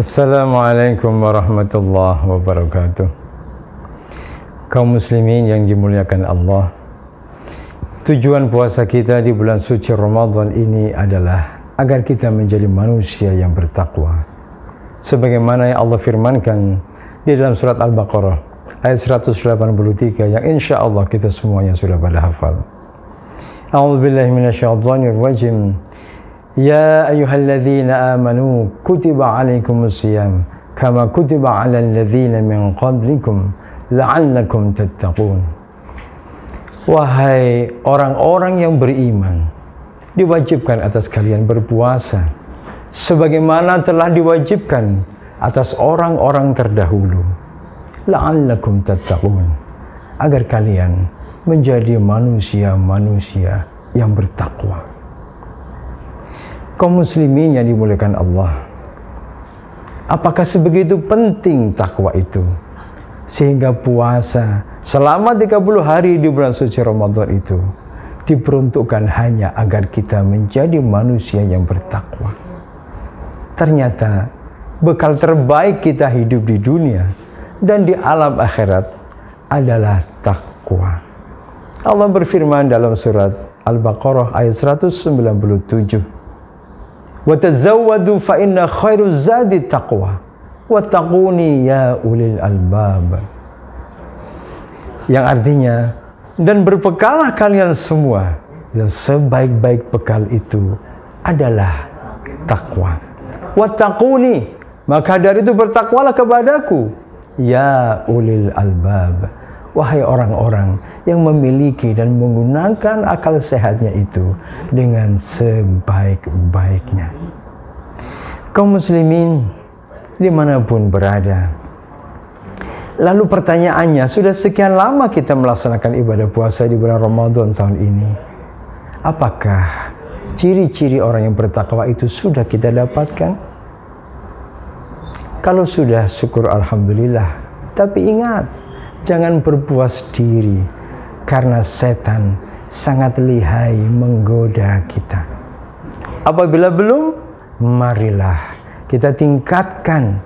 Assalamualaikum warahmatullahi wabarakatuh. Kaum muslimin yang dimuliakan Allah Tujuan puasa kita di bulan suci Ramadan ini adalah Agar kita menjadi manusia yang bertakwa. Sebagaimana yang Allah firmankan Di dalam surat Al-Baqarah Ayat 183 yang insya Allah kita semuanya sudah pada hafal. A'udzu billahi minasyaitonir rajim يا أيها الذين آمنوا كتب عليكم الصيام كما كتب على الذين من قبلكم لعلكم تتقون Wahai orang-orang yang beriman Diwajibkan atas kalian berpuasa Sebagaimana telah diwajibkan atas orang-orang terdahulu La'allakum tattaqun Agar kalian menjadi manusia-manusia yang bertakwa kaum muslimin yang dimuliakan Allah. Apakah sebegitu penting takwa itu? Sehingga puasa selama 30 hari di bulan suci Ramadan itu diperuntukkan hanya agar kita menjadi manusia yang bertakwa. Ternyata bekal terbaik kita hidup di dunia dan di alam akhirat adalah takwa. Allah berfirman dalam surat Al-Baqarah ayat 197 wa tazawwadu fa inna khairu zadi taqwa. Wa taquni ya yang artinya dan berbekallah kalian semua. Dan sebaik-baik bekal itu adalah takwa wa taquni maka dari itu bertakwalah kepadaku. Ya ulil albab wahai orang-orang yang memiliki dan menggunakan akal sehatnya itu dengan sebaik-baiknya. Kaum muslimin di mana pun berada. Lalu pertanyaannya, sudah sekian lama kita melaksanakan ibadah puasa di bulan Ramadan tahun ini. Apakah ciri-ciri orang yang bertakwa itu sudah kita dapatkan? Kalau sudah, syukur Alhamdulillah. Tapi ingat, jangan berpuas diri karena setan sangat lihai menggoda kita. Apabila belum, marilah kita tingkatkan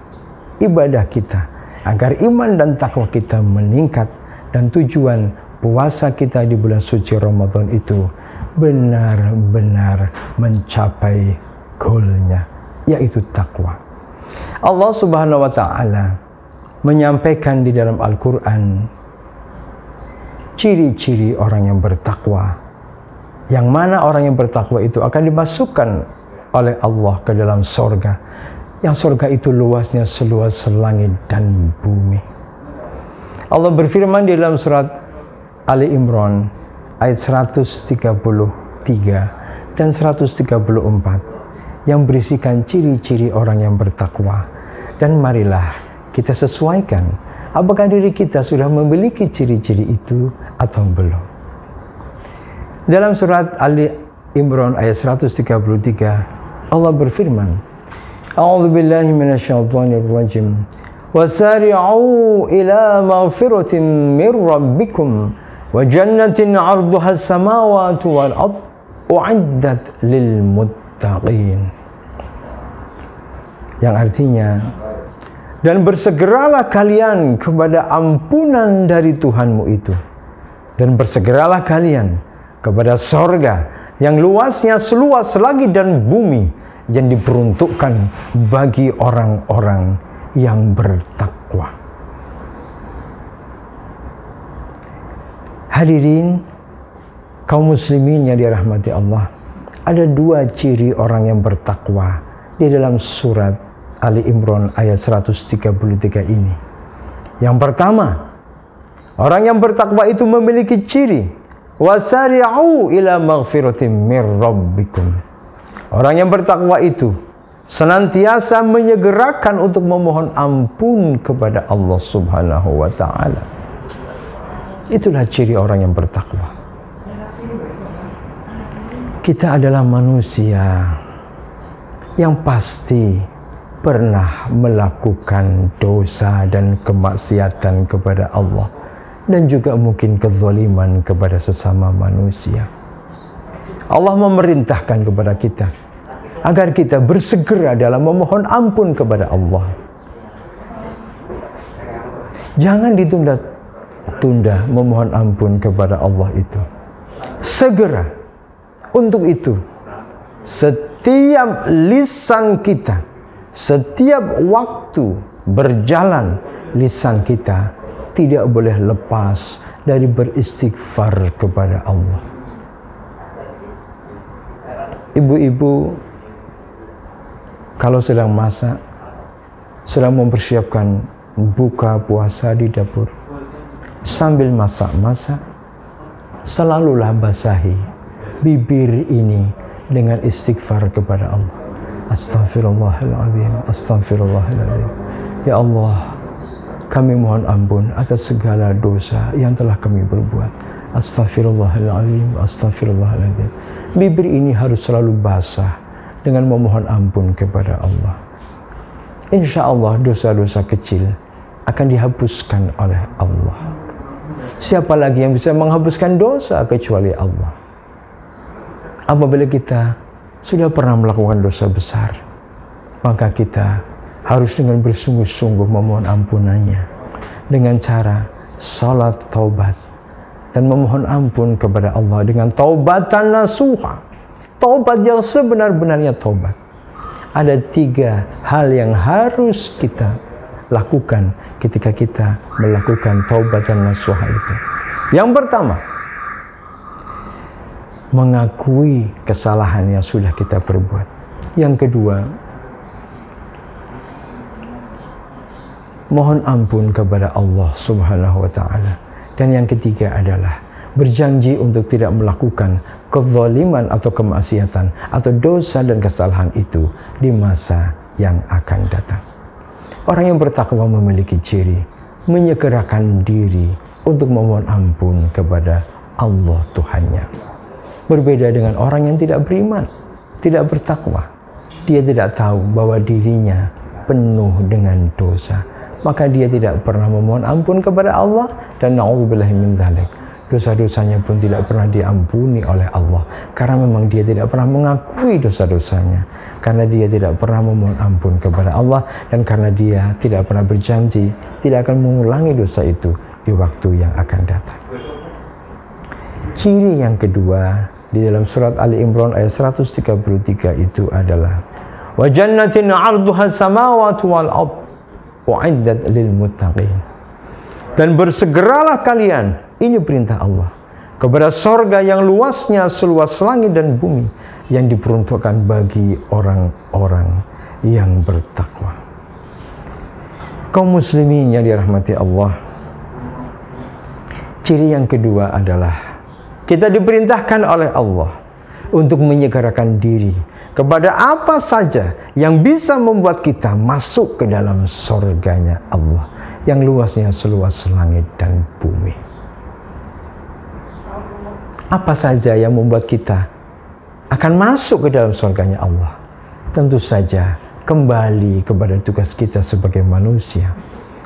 ibadah kita agar iman dan takwa kita meningkat dan tujuan puasa kita di bulan suci Ramadan itu benar-benar mencapai goalnya yaitu takwa. Allah Subhanahu wa taala menyampaikan di dalam Al-Quran ciri-ciri orang yang bertakwa. Yang mana orang yang bertakwa itu akan dimasukkan oleh Allah ke dalam sorga. Yang sorga itu luasnya seluas langit dan bumi. Allah berfirman di dalam surat Ali Imran ayat 133 dan 134 yang berisikan ciri-ciri orang yang bertakwa. Dan marilah kita sesuaikan apakah diri kita sudah memiliki ciri-ciri itu atau belum. Dalam surat Ali Imran ayat 133 Allah berfirman A'udzu billahi minasyaitonir rajim wasari'u ila maghfiratin mir rabbikum wa jannatin 'arduha as-samawati wal ard u'iddat lil muttaqin yang artinya dan bersegeralah kalian kepada ampunan dari Tuhanmu itu dan bersegeralah kalian kepada sorga yang luasnya seluas langit dan bumi yang diperuntukkan bagi orang-orang yang bertakwa. Hadirin kaum muslimin yang dirahmati Allah, ada dua ciri orang yang bertakwa di dalam surat Ali Imran ayat 133 ini. Yang pertama, orang yang bertakwa itu memiliki ciri wasari'u ila maghfiratin mir rabbikum. Orang yang bertakwa itu senantiasa menyegerakan untuk memohon ampun kepada Allah Subhanahu wa taala. Itulah ciri orang yang bertakwa. Kita adalah manusia yang pasti pernah melakukan dosa dan kemaksiatan kepada Allah dan juga mungkin kezaliman kepada sesama manusia. Allah memerintahkan kepada kita agar kita bersegera dalam memohon ampun kepada Allah. Jangan ditunda tunda memohon ampun kepada Allah itu. Segera untuk itu setiap lisan kita setiap waktu berjalan lisan kita tidak boleh lepas dari beristighfar kepada Allah. Ibu-ibu kalau sedang masak, sedang mempersiapkan buka puasa di dapur, sambil masak-masak, selalulah basahi bibir ini dengan istighfar kepada Allah. Astaghfirullahaladzim, astaghfirullahaladzim. Ya Allah, kami mohon ampun atas segala dosa yang telah kami berbuat. Astaghfirullahaladzim, astaghfirullahaladzim. Bibir ini harus selalu basah dengan memohon ampun kepada Allah. Insya Allah dosa-dosa kecil akan dihapuskan oleh Allah. Siapa lagi yang bisa menghapuskan dosa kecuali Allah? Apabila kita sudah pernah melakukan dosa besar, maka kita harus dengan bersungguh-sungguh memohon ampunannya dengan cara salat taubat dan memohon ampun kepada Allah dengan taubatan nasuha. Taubat yang sebenar-benarnya taubat. Ada tiga hal yang harus kita lakukan ketika kita melakukan taubatan nasuha itu. Yang pertama mengakui kesalahan yang sudah kita perbuat yang kedua mohon ampun kepada Allah Subhanahu wa taala. Dan yang ketiga adalah berjanji untuk tidak melakukan kezaliman atau kemaksiatan atau dosa dan kesalahan itu di masa yang akan datang. Orang yang bertakwa memiliki ciri menyegerakan diri untuk memohon ampun kepada Allah Tuhannya. Berbeda dengan orang yang tidak beriman, tidak bertakwa. Dia tidak tahu bahwa dirinya penuh dengan dosa maka dia tidak pernah memohon ampun kepada Allah dan naudzubillah min dzalik. Dosa-dosanya pun tidak pernah diampuni oleh Allah karena memang dia tidak pernah mengakui dosa-dosanya karena dia tidak pernah memohon ampun kepada Allah dan karena dia tidak pernah berjanji tidak akan mengulangi dosa itu di waktu yang akan datang. Ciri yang kedua di dalam surat Ali Imran ayat 133 itu adalah wa jannatin 'arduha samawati wal uiddat lil muttaqin. Dan bersegeralah kalian, ini perintah Allah, kepada sorga yang luasnya seluas langit dan bumi yang diperuntukkan bagi orang-orang yang bertakwa. Kaum muslimin yang dirahmati Allah. Ciri yang kedua adalah kita diperintahkan oleh Allah untuk menyegerakan diri kepada apa saja yang bisa membuat kita masuk ke dalam surganya Allah yang luasnya seluas langit dan bumi. Apa saja yang membuat kita akan masuk ke dalam surganya Allah? Tentu saja kembali kepada tugas kita sebagai manusia.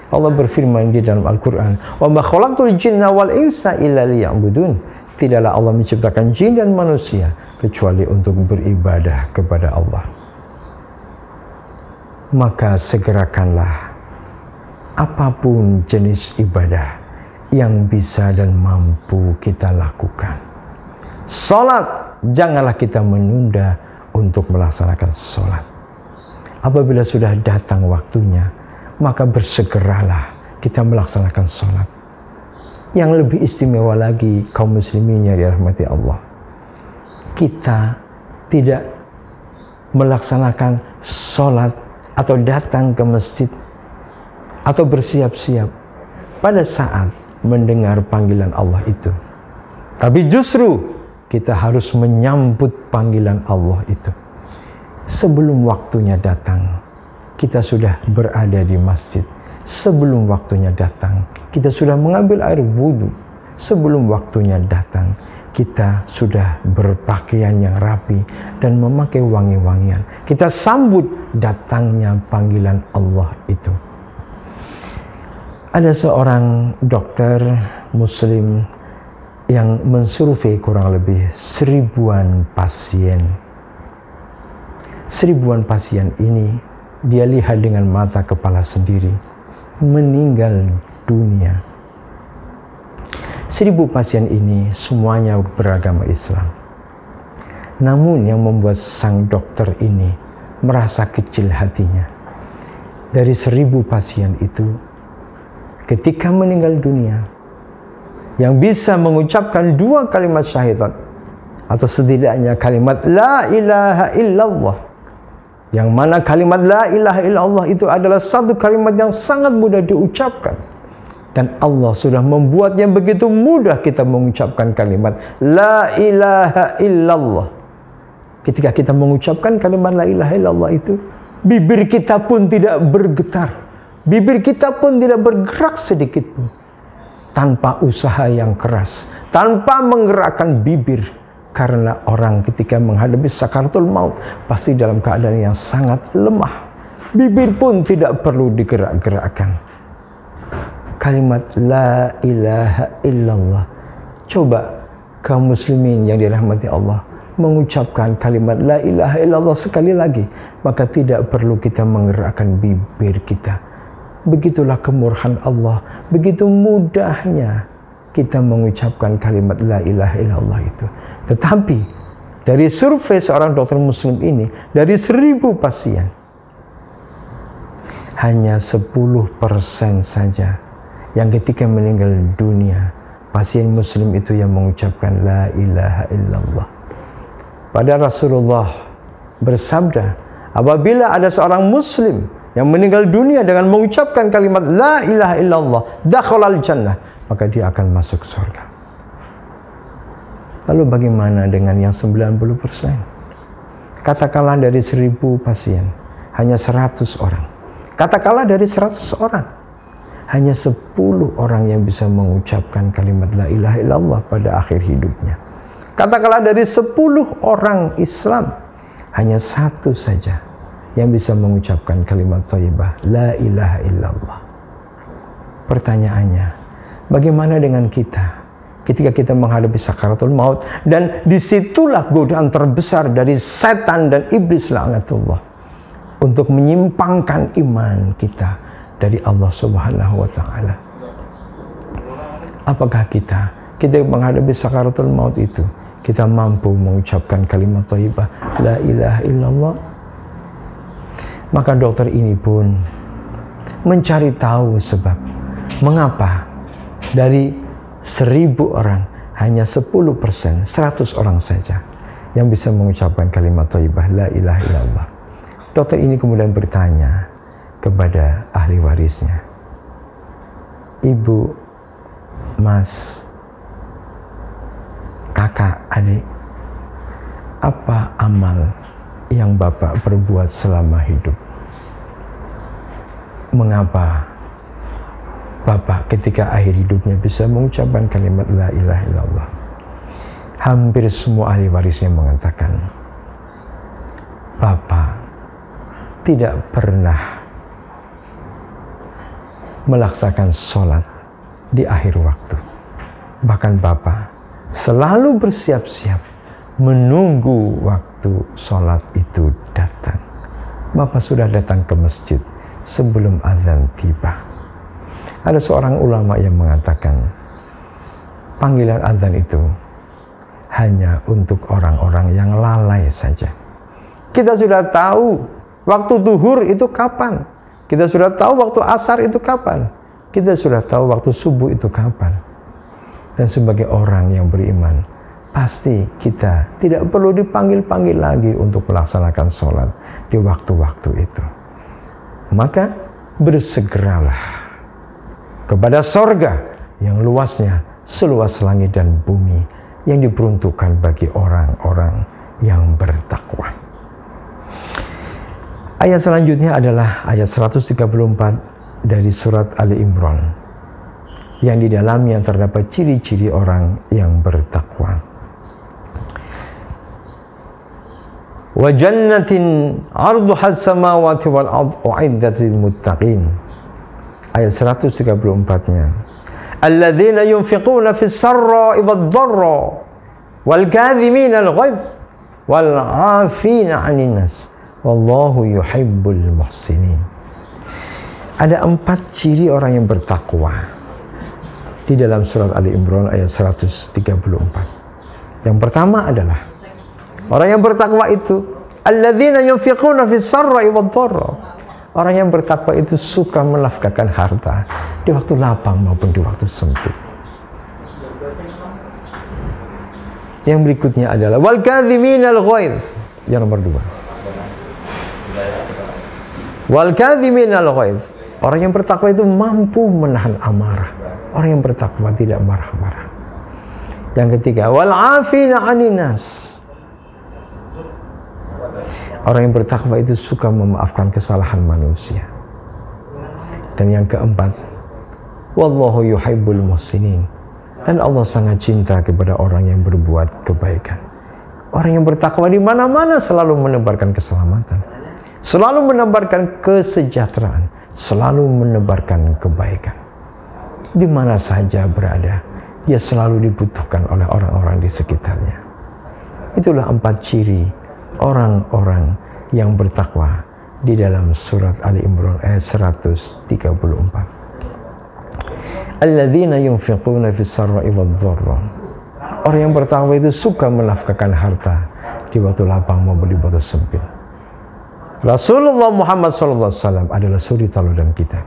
Allah berfirman di dalam Al-Quran, "Wa ma khalaqtul jinna wal insa illa liya'budun." Tidaklah Allah menciptakan jin dan manusia kecuali untuk beribadah kepada Allah. Maka segerakanlah apa pun jenis ibadah yang bisa dan mampu kita lakukan. Salat, janganlah kita menunda untuk melaksanakan salat. Apabila sudah datang waktunya, maka bersegeralah kita melaksanakan salat. Yang lebih istimewa lagi kaum muslimin yang dirahmati Allah kita tidak melaksanakan sholat atau datang ke masjid atau bersiap-siap pada saat mendengar panggilan Allah itu. Tapi justru kita harus menyambut panggilan Allah itu. Sebelum waktunya datang, kita sudah berada di masjid. Sebelum waktunya datang, kita sudah mengambil air wudhu. Sebelum waktunya datang, kita sudah berpakaian yang rapi dan memakai wangi-wangian. Kita sambut datangnya panggilan Allah itu. Ada seorang dokter muslim yang mensurvei kurang lebih seribuan pasien. seribuan pasien ini dia lihat dengan mata kepala sendiri meninggal dunia. Seribu pasien ini semuanya beragama Islam. Namun yang membuat sang dokter ini merasa kecil hatinya. Dari seribu pasien itu, ketika meninggal dunia, yang bisa mengucapkan dua kalimat syahadat atau setidaknya kalimat La ilaha illallah yang mana kalimat La ilaha illallah itu adalah satu kalimat yang sangat mudah diucapkan. Dan Allah sudah membuatnya begitu mudah kita mengucapkan kalimat La ilaha illallah. Ketika kita mengucapkan kalimat La ilaha illallah itu, bibir kita pun tidak bergetar. Bibir kita pun tidak bergerak sedikit pun. Tanpa usaha yang keras. Tanpa menggerakkan bibir karena orang ketika menghadapi sakaratul maut pasti dalam keadaan yang sangat lemah. Bibir pun tidak perlu digerak-gerakkan. Kalimat la ilaha illallah. Coba kaum muslimin yang dirahmati Allah mengucapkan kalimat la ilaha illallah sekali lagi, maka tidak perlu kita menggerakkan bibir kita. Begitulah kemurhan Allah, begitu mudahnya kita mengucapkan kalimat la ilaha illallah itu. Tetapi dari survei seorang dokter muslim ini, dari seribu pasien, hanya 10% saja yang ketika meninggal dunia, pasien muslim itu yang mengucapkan la ilaha illallah. Pada Rasulullah bersabda, apabila ada seorang muslim yang meninggal dunia dengan mengucapkan kalimat la ilaha illallah, dakhalal jannah, maka dia akan masuk surga. Lalu bagaimana dengan yang 90%? Katakanlah dari 1000 pasien, hanya 100 orang. Katakanlah dari 100 orang, hanya 10 orang yang bisa mengucapkan kalimat la ilaha illallah pada akhir hidupnya. Katakanlah dari 10 orang Islam, hanya satu saja yang bisa mengucapkan kalimat thayyibah la ilaha illallah. Pertanyaannya, Bagaimana dengan kita? Ketika kita menghadapi sakaratul maut dan di situlah godaan terbesar dari setan dan iblis laknatullah untuk menyimpangkan iman kita dari Allah Subhanahu wa taala. Apakah kita kita menghadapi sakaratul maut itu kita mampu mengucapkan kalimat thayyibah la ilaha illallah? Maka dokter ini pun mencari tahu sebab mengapa dari seribu orang hanya 10 persen, 100 orang saja yang bisa mengucapkan kalimat thayyibah la ilaha illallah. Dokter ini kemudian bertanya kepada ahli warisnya. Ibu, mas, kakak, adik, apa amal yang Bapak perbuat selama hidup? Mengapa Bapak ketika akhir hidupnya bisa mengucapkan kalimat la ilaha illallah. Hampir semua ahli warisnya mengatakan, Bapak tidak pernah melaksanakan sholat di akhir waktu. Bahkan Bapak selalu bersiap-siap menunggu waktu sholat itu datang. Bapak sudah datang ke masjid sebelum azan tiba ada seorang ulama yang mengatakan panggilan azan itu hanya untuk orang-orang yang lalai saja. Kita sudah tahu waktu zuhur itu kapan. Kita sudah tahu waktu asar itu kapan. Kita sudah tahu waktu subuh itu kapan. Dan sebagai orang yang beriman, pasti kita tidak perlu dipanggil-panggil lagi untuk melaksanakan sholat di waktu-waktu itu. Maka bersegeralah kepada sorga yang luasnya seluas langit dan bumi yang diperuntukkan bagi orang-orang yang bertakwa. Ayat selanjutnya adalah ayat 134 dari surat Ali Imran yang di dalamnya terdapat ciri-ciri orang yang bertakwa. Wa jannatin arduha samawati wal ard uiddat muttaqin ayat 134-nya. Alladzina yunfiquna fis sarra'i wad dharra wal kadhimina al ghaidh wal 'afina 'anil nas Wallahu yuhibbul muhsinin. Ada empat ciri orang yang bertakwa di dalam surat Ali Imran ayat 134. Yang pertama adalah orang yang bertakwa itu alladzina yunfiquna fis sarra'i wad Orang yang bertakwa itu suka menafkahkan harta di waktu lapang maupun di waktu sempit. Yang berikutnya adalah wal kadhiminal ghaidh. Yang nomor dua. Wal kadhiminal ghaidh. Orang yang bertakwa itu mampu menahan amarah. Orang yang bertakwa tidak marah-marah. Yang ketiga, wal afina aninas. Orang yang bertakwa itu suka memaafkan kesalahan manusia. Dan yang keempat, wallahu yuhibbul muhsinin. Dan Allah sangat cinta kepada orang yang berbuat kebaikan. Orang yang bertakwa di mana-mana selalu menebarkan keselamatan. Selalu menebarkan kesejahteraan selalu menebarkan kebaikan. Di mana saja berada, dia selalu dibutuhkan oleh orang-orang di sekitarnya. Itulah empat ciri orang-orang yang bertakwa di dalam surat Ali Imran ayat 134. Alladzina yunfiquna fis Orang yang bertakwa itu suka menafkahkan harta di waktu lapang maupun di waktu sempit. Rasulullah Muhammad SAW adalah suri tauladan kita.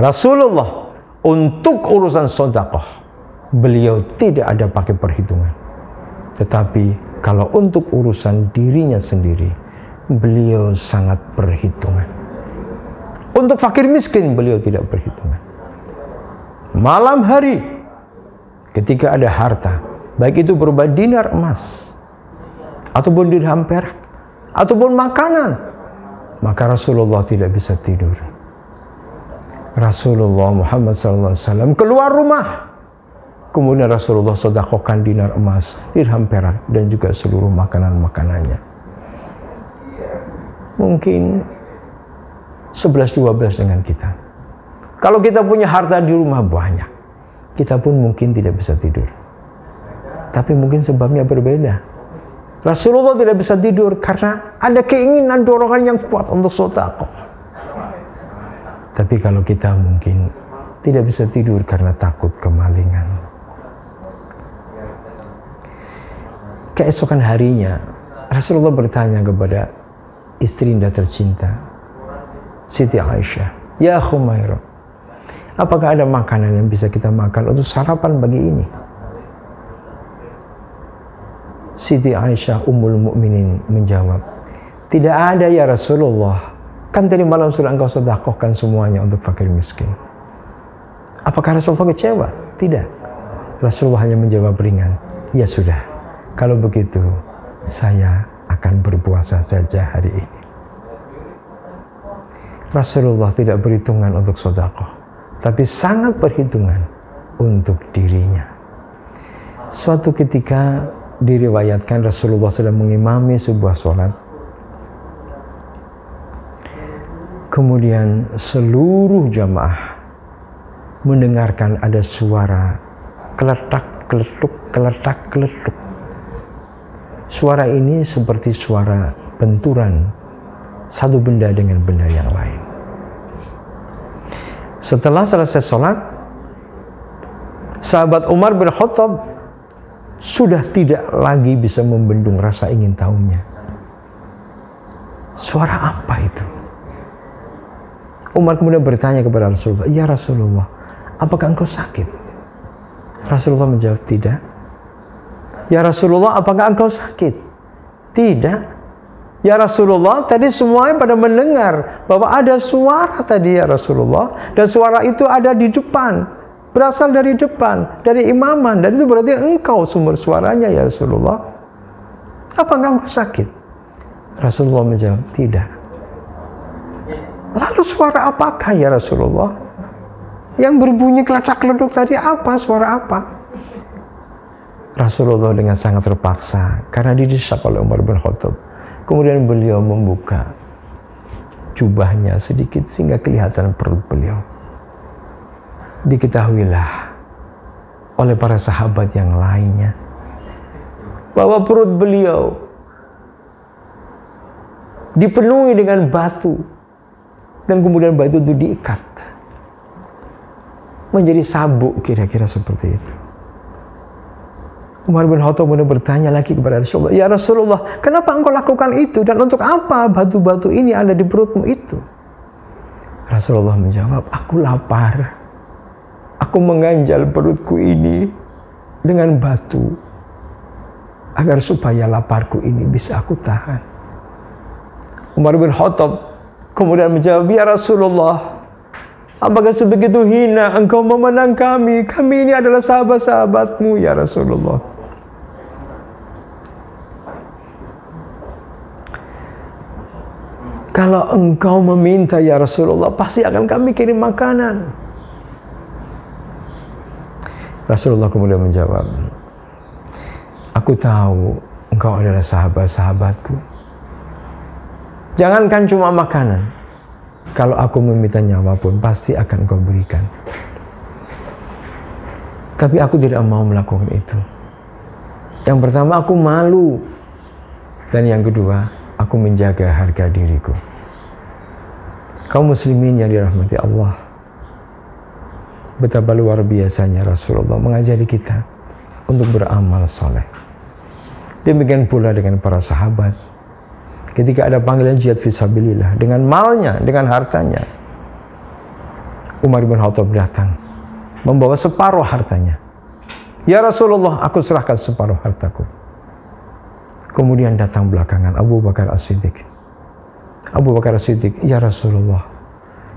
Rasulullah untuk urusan sodakoh beliau tidak ada pakai perhitungan. Tetapi kalau untuk urusan dirinya sendiri beliau sangat perhitungan. Untuk fakir miskin beliau tidak perhitungan. Malam hari ketika ada harta, baik itu berupa dinar emas ataupun dirham perak ataupun makanan maka Rasulullah tidak bisa tidur. Rasulullah Muhammad SAW keluar rumah. Kemudian Rasulullah sodakokan dinar emas, dirham perak, dan juga seluruh makanan-makanannya. Mungkin 11-12 dengan kita. Kalau kita punya harta di rumah banyak, kita pun mungkin tidak bisa tidur. Tapi mungkin sebabnya berbeda. Rasulullah tidak bisa tidur karena ada keinginan dorongan yang kuat untuk sodakoh. Tapi kalau kita mungkin tidak bisa tidur karena takut kemalingan. Keesokan harinya, Rasulullah bertanya kepada istri indah tercinta, Siti Aisyah, Ya Khumairah, apakah ada makanan yang bisa kita makan untuk sarapan bagi ini? Siti Aisyah Ummul Mukminin menjawab, "Tidak ada ya Rasulullah. Kan tadi malam sudah engkau sedekahkan semuanya untuk fakir miskin." Apakah Rasulullah kecewa? Tidak. Rasulullah hanya menjawab ringan, "Ya sudah. Kalau begitu, saya akan berpuasa saja hari ini." Rasulullah tidak berhitungan untuk sodakoh, tapi sangat berhitungan untuk dirinya. Suatu ketika diriwayatkan Rasulullah sedang mengimami sebuah sholat. Kemudian seluruh jamaah mendengarkan ada suara keletak, keletuk, keletak, keletuk. Suara ini seperti suara benturan satu benda dengan benda yang lain. Setelah selesai sholat, sahabat Umar bin Khattab sudah tidak lagi bisa membendung rasa ingin tahunya. Suara apa itu? Umar kemudian bertanya kepada Rasulullah, "Ya Rasulullah, apakah engkau sakit?" Rasulullah menjawab, "Tidak." "Ya Rasulullah, apakah engkau sakit?" "Tidak." "Ya Rasulullah, tadi semuanya pada mendengar bahwa ada suara tadi ya Rasulullah dan suara itu ada di depan berasal dari depan, dari imaman dan itu berarti engkau sumber suaranya ya Rasulullah. Apa engkau sakit? Rasulullah menjawab, tidak. Lalu suara apakah ya Rasulullah? Yang berbunyi keletak leduk tadi apa? Suara apa? Rasulullah dengan sangat terpaksa karena didesak oleh Umar bin Khattab. Kemudian beliau membuka jubahnya sedikit sehingga kelihatan perut beliau diketahuilah oleh para sahabat yang lainnya bahwa perut beliau dipenuhi dengan batu dan kemudian batu itu diikat menjadi sabuk kira-kira seperti itu. Umar bin Khattab kemudian bertanya lagi kepada Rasulullah, "Ya Rasulullah, kenapa engkau lakukan itu dan untuk apa batu-batu ini ada di perutmu itu?" Rasulullah menjawab, "Aku lapar. Aku mengganjal perutku ini dengan batu agar supaya laparku ini bisa aku tahan." Umar bin Khattab kemudian menjawab, "Ya Rasulullah, apakah sebegitu hina engkau memandang kami? Kami ini adalah sahabat-sahabatmu ya Rasulullah." Kalau engkau meminta ya Rasulullah, pasti akan kami kirim makanan. Rasulullah kemudian menjawab, Aku tahu engkau adalah sahabat-sahabatku. Jangankan cuma makanan. Kalau aku meminta nyawa pun pasti akan kau berikan. Tapi aku tidak mau melakukan itu. Yang pertama aku malu. Dan yang kedua, aku menjaga harga diriku. Kaum muslimin yang dirahmati Allah. Betapa luar biasanya Rasulullah mengajari kita untuk beramal soleh. Demikian pula dengan para sahabat. Ketika ada panggilan jihad visabilillah dengan malnya, dengan hartanya. Umar bin Khattab datang membawa separuh hartanya. Ya Rasulullah, aku serahkan separuh hartaku. Kemudian datang belakangan Abu Bakar As-Siddiq. Abu Bakar As-Siddiq, "Ya Rasulullah,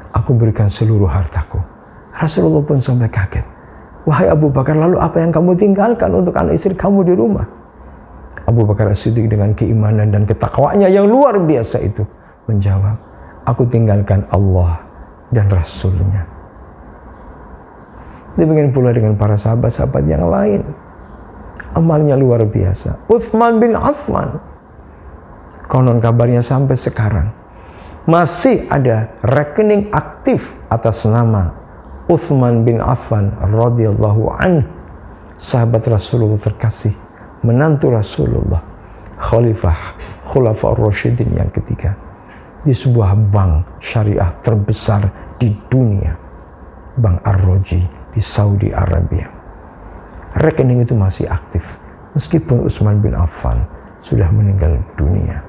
aku berikan seluruh hartaku." Rasulullah pun sampai kaget. Wahai Abu Bakar, lalu apa yang kamu tinggalkan untuk anak istri kamu di rumah? Abu Bakar As-Siddiq dengan keimanan dan ketakwaannya yang luar biasa itu menjawab, "Aku tinggalkan Allah dan Rasulnya." Demikian pula dengan para sahabat-sahabat yang lain amalnya luar biasa. Uthman bin Affan. Konon kabarnya sampai sekarang masih ada rekening aktif atas nama Uthman bin Affan radhiyallahu an sahabat Rasulullah terkasih menantu Rasulullah khalifah khulafa ar-rasyidin yang ketiga di sebuah bank syariah terbesar di dunia Bank Ar-Roji di Saudi Arabia rekening itu masih aktif meskipun Utsman bin Affan sudah meninggal dunia.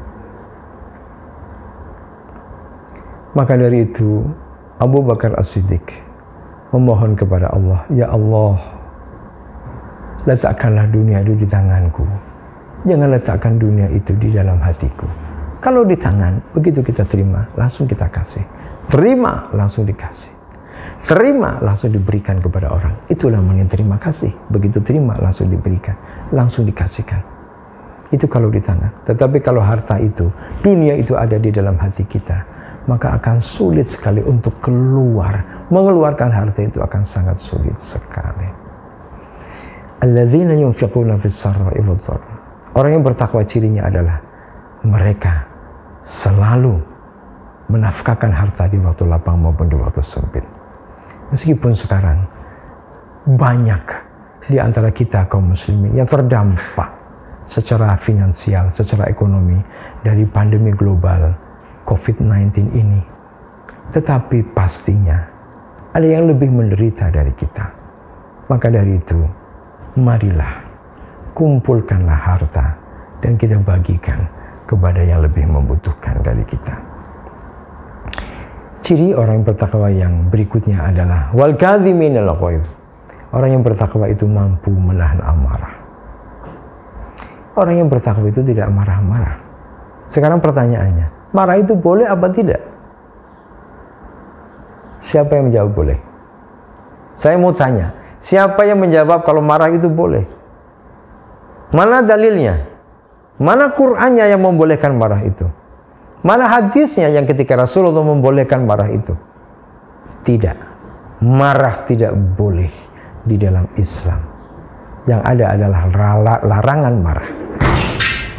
Maka dari itu Abu Bakar As-Siddiq memohon kepada Allah, "Ya Allah, letakkanlah dunia itu di tanganku. Jangan letakkan dunia itu di dalam hatiku. Kalau di tangan, begitu kita terima, langsung kita kasih. Terima, langsung dikasih. Terima langsung diberikan kepada orang. Itulah namanya terima kasih. Begitu terima langsung diberikan, langsung dikasihkan. Itu kalau di tangan. Tetapi kalau harta itu, dunia itu ada di dalam hati kita, maka akan sulit sekali untuk keluar. Mengeluarkan harta itu akan sangat sulit sekali. Alladzina yunfiquna Orang yang bertakwa cirinya adalah mereka selalu menafkahkan harta di waktu lapang maupun di waktu sempit. Meskipun sekarang banyak di antara kita kaum muslimin yang terdampak secara finansial, secara ekonomi dari pandemi global COVID-19 ini. Tetapi pastinya ada yang lebih menderita dari kita. Maka dari itu, marilah kumpulkanlah harta dan kita bagikan kepada yang lebih membutuhkan dari kita. Ciri orang yang bertakwa yang berikutnya adalah wal. Orang yang bertakwa itu mampu menahan amarah. Orang yang bertakwa itu tidak marah-marah. Sekarang pertanyaannya, marah itu boleh apa tidak? Siapa yang menjawab boleh? Saya mau tanya, siapa yang menjawab kalau marah itu boleh? Mana dalilnya? Mana Qur'annya yang membolehkan marah itu? Mana hadisnya yang ketika Rasulullah membolehkan marah itu? Tidak. Marah tidak boleh di dalam Islam. Yang ada adalah larangan marah.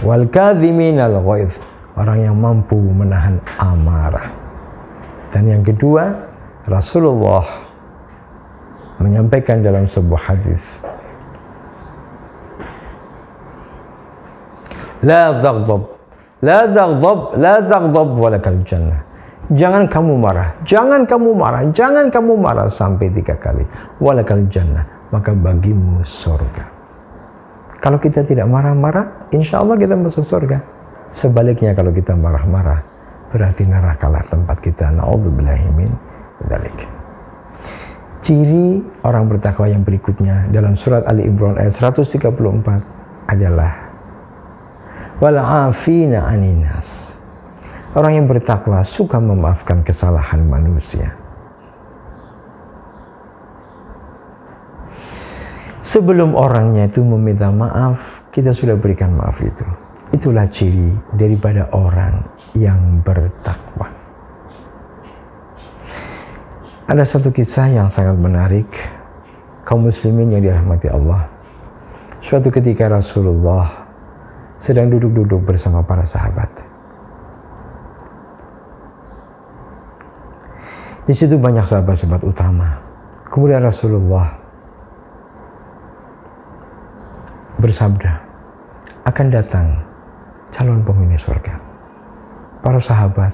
Wal kadhiminal ghaidh. Orang yang mampu menahan amarah. Dan yang kedua, Rasulullah menyampaikan dalam sebuah hadis La taghdab La taghdab, la taghdab walakal jannah. Jangan kamu marah, jangan kamu marah, jangan kamu marah sampai tiga kali. Walakal jannah, maka bagimu surga. Kalau kita tidak marah-marah, insya Allah kita masuk surga. Sebaliknya kalau kita marah-marah, berarti nerakalah tempat kita. Na'udzubillahimin dalik. Ciri orang bertakwa yang berikutnya dalam surat Ali Imran ayat 134 adalah wal'afina aninas. Orang yang bertakwa suka memaafkan kesalahan manusia. Sebelum orangnya itu meminta maaf, kita sudah berikan maaf itu. Itulah ciri daripada orang yang bertakwa. Ada satu kisah yang sangat menarik kaum muslimin yang dirahmati Allah. Suatu ketika Rasulullah sedang duduk-duduk bersama para sahabat. Di situ banyak sahabat-sahabat utama. Kemudian Rasulullah bersabda, akan datang calon penghuni surga. Para sahabat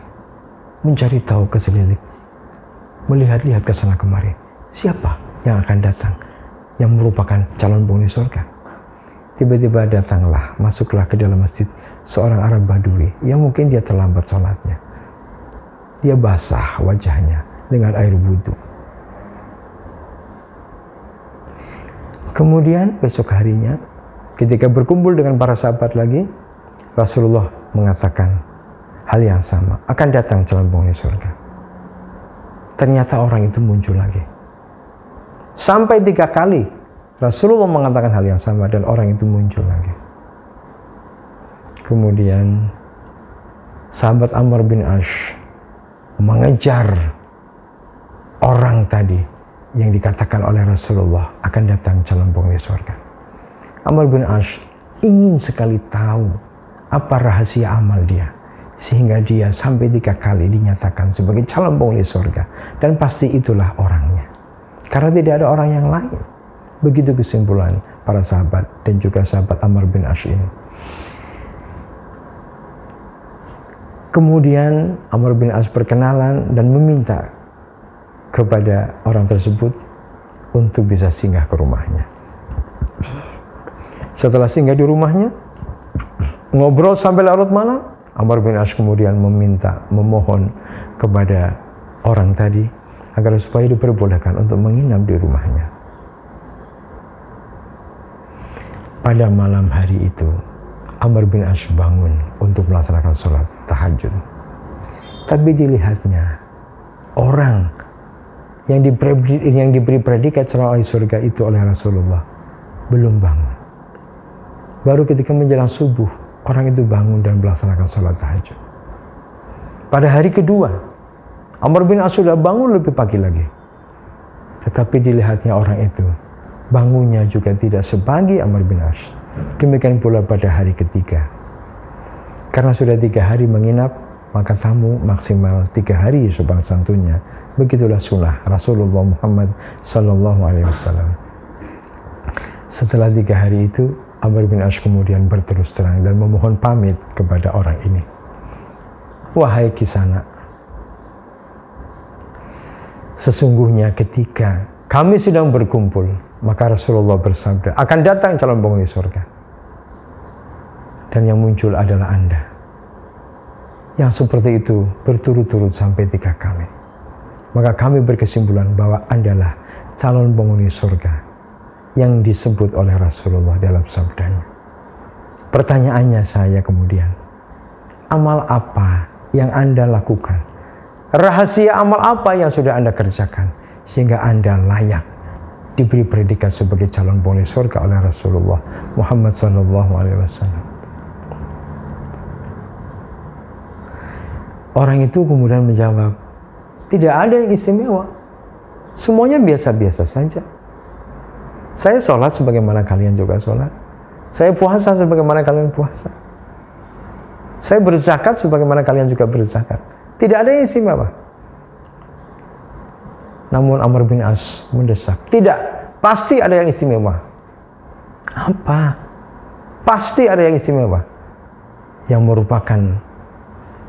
mencari tahu ke selilik, melihat-lihat ke sana kemari. Siapa yang akan datang yang merupakan calon penghuni surga? Tiba-tiba datanglah, masuklah ke dalam masjid seorang Arab Badui yang mungkin dia terlambat sholatnya. Dia basah wajahnya dengan air wudhu. Kemudian besok harinya ketika berkumpul dengan para sahabat lagi, Rasulullah mengatakan hal yang sama. Akan datang calon penghuni surga. Ternyata orang itu muncul lagi. Sampai tiga kali Rasulullah mengatakan hal yang sama dan orang itu muncul lagi. Kemudian sahabat Amr bin Ash mengejar orang tadi yang dikatakan oleh Rasulullah akan datang calon penghuni surga. Amr bin Ash ingin sekali tahu apa rahasia amal dia sehingga dia sampai tiga kali dinyatakan sebagai calon penghuni surga dan pasti itulah orangnya karena tidak ada orang yang lain. Begitu kesimpulan para sahabat dan juga sahabat Amr bin Ash ini. Kemudian Amr bin As berkenalan dan meminta kepada orang tersebut untuk bisa singgah ke rumahnya. Setelah singgah di rumahnya, ngobrol sampai larut malam, Amr bin As kemudian meminta, memohon kepada orang tadi agar supaya diperbolehkan untuk menginap di rumahnya. Pada malam hari itu, Amr bin Ash bangun untuk melaksanakan sholat tahajud. Tapi dilihatnya, orang yang diberi, yang diberi predikat calon surga itu oleh Rasulullah belum bangun. Baru ketika menjelang subuh, orang itu bangun dan melaksanakan sholat tahajud. Pada hari kedua, Amr bin As sudah bangun lebih pagi lagi. Tetapi dilihatnya orang itu bangunnya juga tidak sebagi Amr bin As. Demikian pula pada hari ketiga. Karena sudah tiga hari menginap, maka tamu maksimal tiga hari sopan santunnya. Begitulah sunnah Rasulullah Muhammad Sallallahu Alaihi Wasallam. Setelah tiga hari itu, Amr bin Ash kemudian berterus terang dan memohon pamit kepada orang ini. Wahai kisana, sesungguhnya ketika kami sedang berkumpul, maka Rasulullah bersabda, akan datang calon penghuni surga. Dan yang muncul adalah Anda. Yang seperti itu berturut-turut sampai tiga kali. Maka kami berkesimpulan bahwa Anda lah calon penghuni surga yang disebut oleh Rasulullah dalam sabdanya. Pertanyaannya saya kemudian, amal apa yang Anda lakukan? Rahasia amal apa yang sudah Anda kerjakan sehingga Anda layak diberi predikat sebagai calon penghuni surga oleh Rasulullah Muhammad Sallallahu Alaihi Wasallam. Orang itu kemudian menjawab, tidak ada yang istimewa. Semuanya biasa-biasa saja. Saya sholat sebagaimana kalian juga sholat. Saya puasa sebagaimana kalian puasa. Saya berzakat sebagaimana kalian juga berzakat. Tidak ada yang istimewa. Namun Amr bin As mendesak. Tidak, pasti ada yang istimewa. Apa? Pasti ada yang istimewa. yang merupakan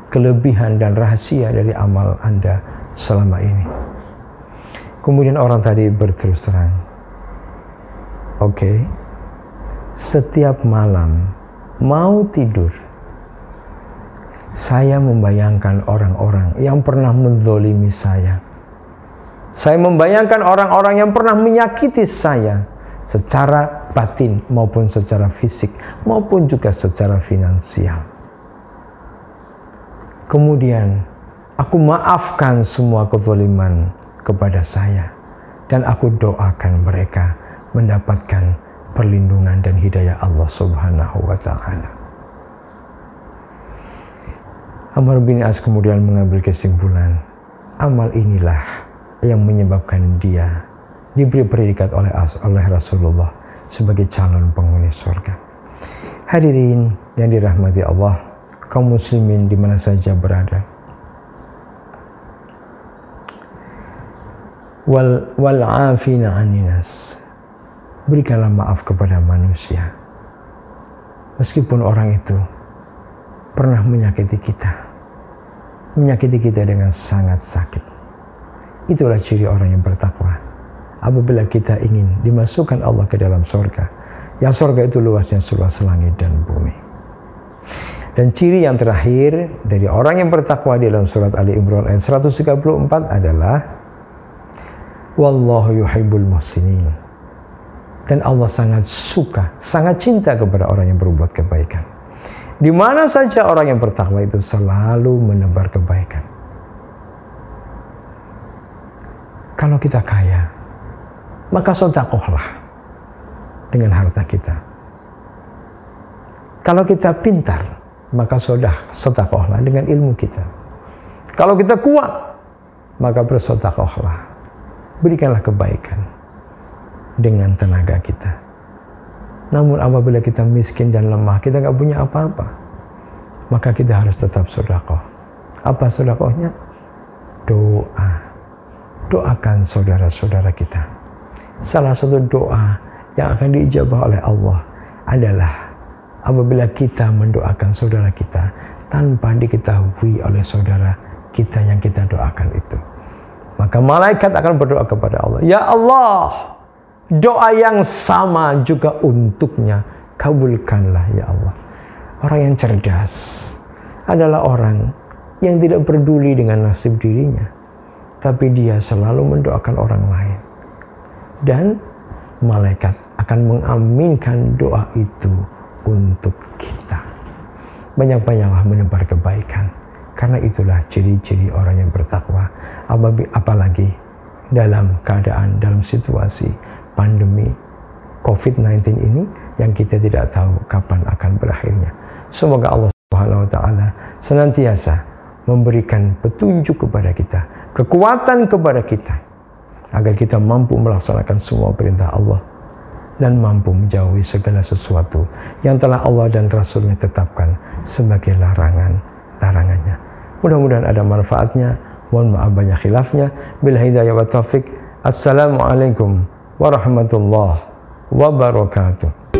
kelebihan dan rahasia dari amal Anda selama ini. Kemudian orang tadi berterus terang, oke, okay, setiap malam mau tidur, saya membayangkan orang-orang yang pernah menzolimi saya. Saya membayangkan orang-orang yang pernah menyakiti saya secara batin maupun secara fisik maupun juga secara finansial. Kemudian aku maafkan semua kezaliman kepada saya dan aku doakan mereka mendapatkan perlindungan dan hidayah Allah Subhanahu wa taala. Amr bin As kemudian mengambil kesimpulan, amal inilah yang menyebabkan dia diberi predikat oleh oleh Rasulullah sebagai calon penghuni surga. Hadirin yang dirahmati Allah, kaum muslimin di mana saja berada. Wal wal afina aninas. Berikanlah maaf kepada manusia. Meskipun orang itu pernah menyakiti kita. Menyakiti kita dengan sangat sakit. Itulah ciri orang yang bertakwa apabila kita ingin dimasukkan Allah ke dalam surga. Yang surga itu luasnya seluas langit dan bumi. Dan ciri yang terakhir dari orang yang bertakwa di dalam surat Ali Imran ayat 134 adalah Wallahu yuhibbul muhsinin. Dan Allah sangat suka, sangat cinta kepada orang yang berbuat kebaikan. Di mana saja orang yang bertakwa itu selalu menebar kebaikan. Kalau kita kaya, maka sodakohlah dengan harta kita. Kalau kita pintar, maka sodah sodakohlah dengan ilmu kita. Kalau kita kuat, maka bersodakohlah. Berikanlah kebaikan dengan tenaga kita. Namun apabila kita miskin dan lemah, kita nggak punya apa-apa, maka kita harus tetap sodakoh. Apa sodakohnya? Doa. Doakan saudara-saudara kita salah satu doa yang akan diijabah oleh Allah adalah apabila kita mendoakan saudara kita tanpa diketahui oleh saudara kita yang kita doakan itu. Maka malaikat akan berdoa kepada Allah, "Ya Allah, doa yang sama juga untuknya, kabulkanlah ya Allah." Orang yang cerdas adalah orang yang tidak peduli dengan nasib dirinya, tapi dia selalu mendoakan orang lain dan malaikat akan mengaminkan doa itu untuk kita. Banyak-banyaklah menebar kebaikan. Karena itulah ciri-ciri orang yang bertakwa. Apalagi dalam keadaan, dalam situasi pandemi COVID-19 ini yang kita tidak tahu kapan akan berakhirnya. Semoga Allah Subhanahu wa taala senantiasa memberikan petunjuk kepada kita, kekuatan kepada kita agar kita mampu melaksanakan semua perintah Allah dan mampu menjauhi segala sesuatu yang telah Allah dan Rasulnya tetapkan sebagai larangan-larangannya. Mudah-mudahan ada manfaatnya. Mohon maaf banyak khilafnya. Bila hidayah wa taufik. Assalamualaikum warahmatullahi wabarakatuh.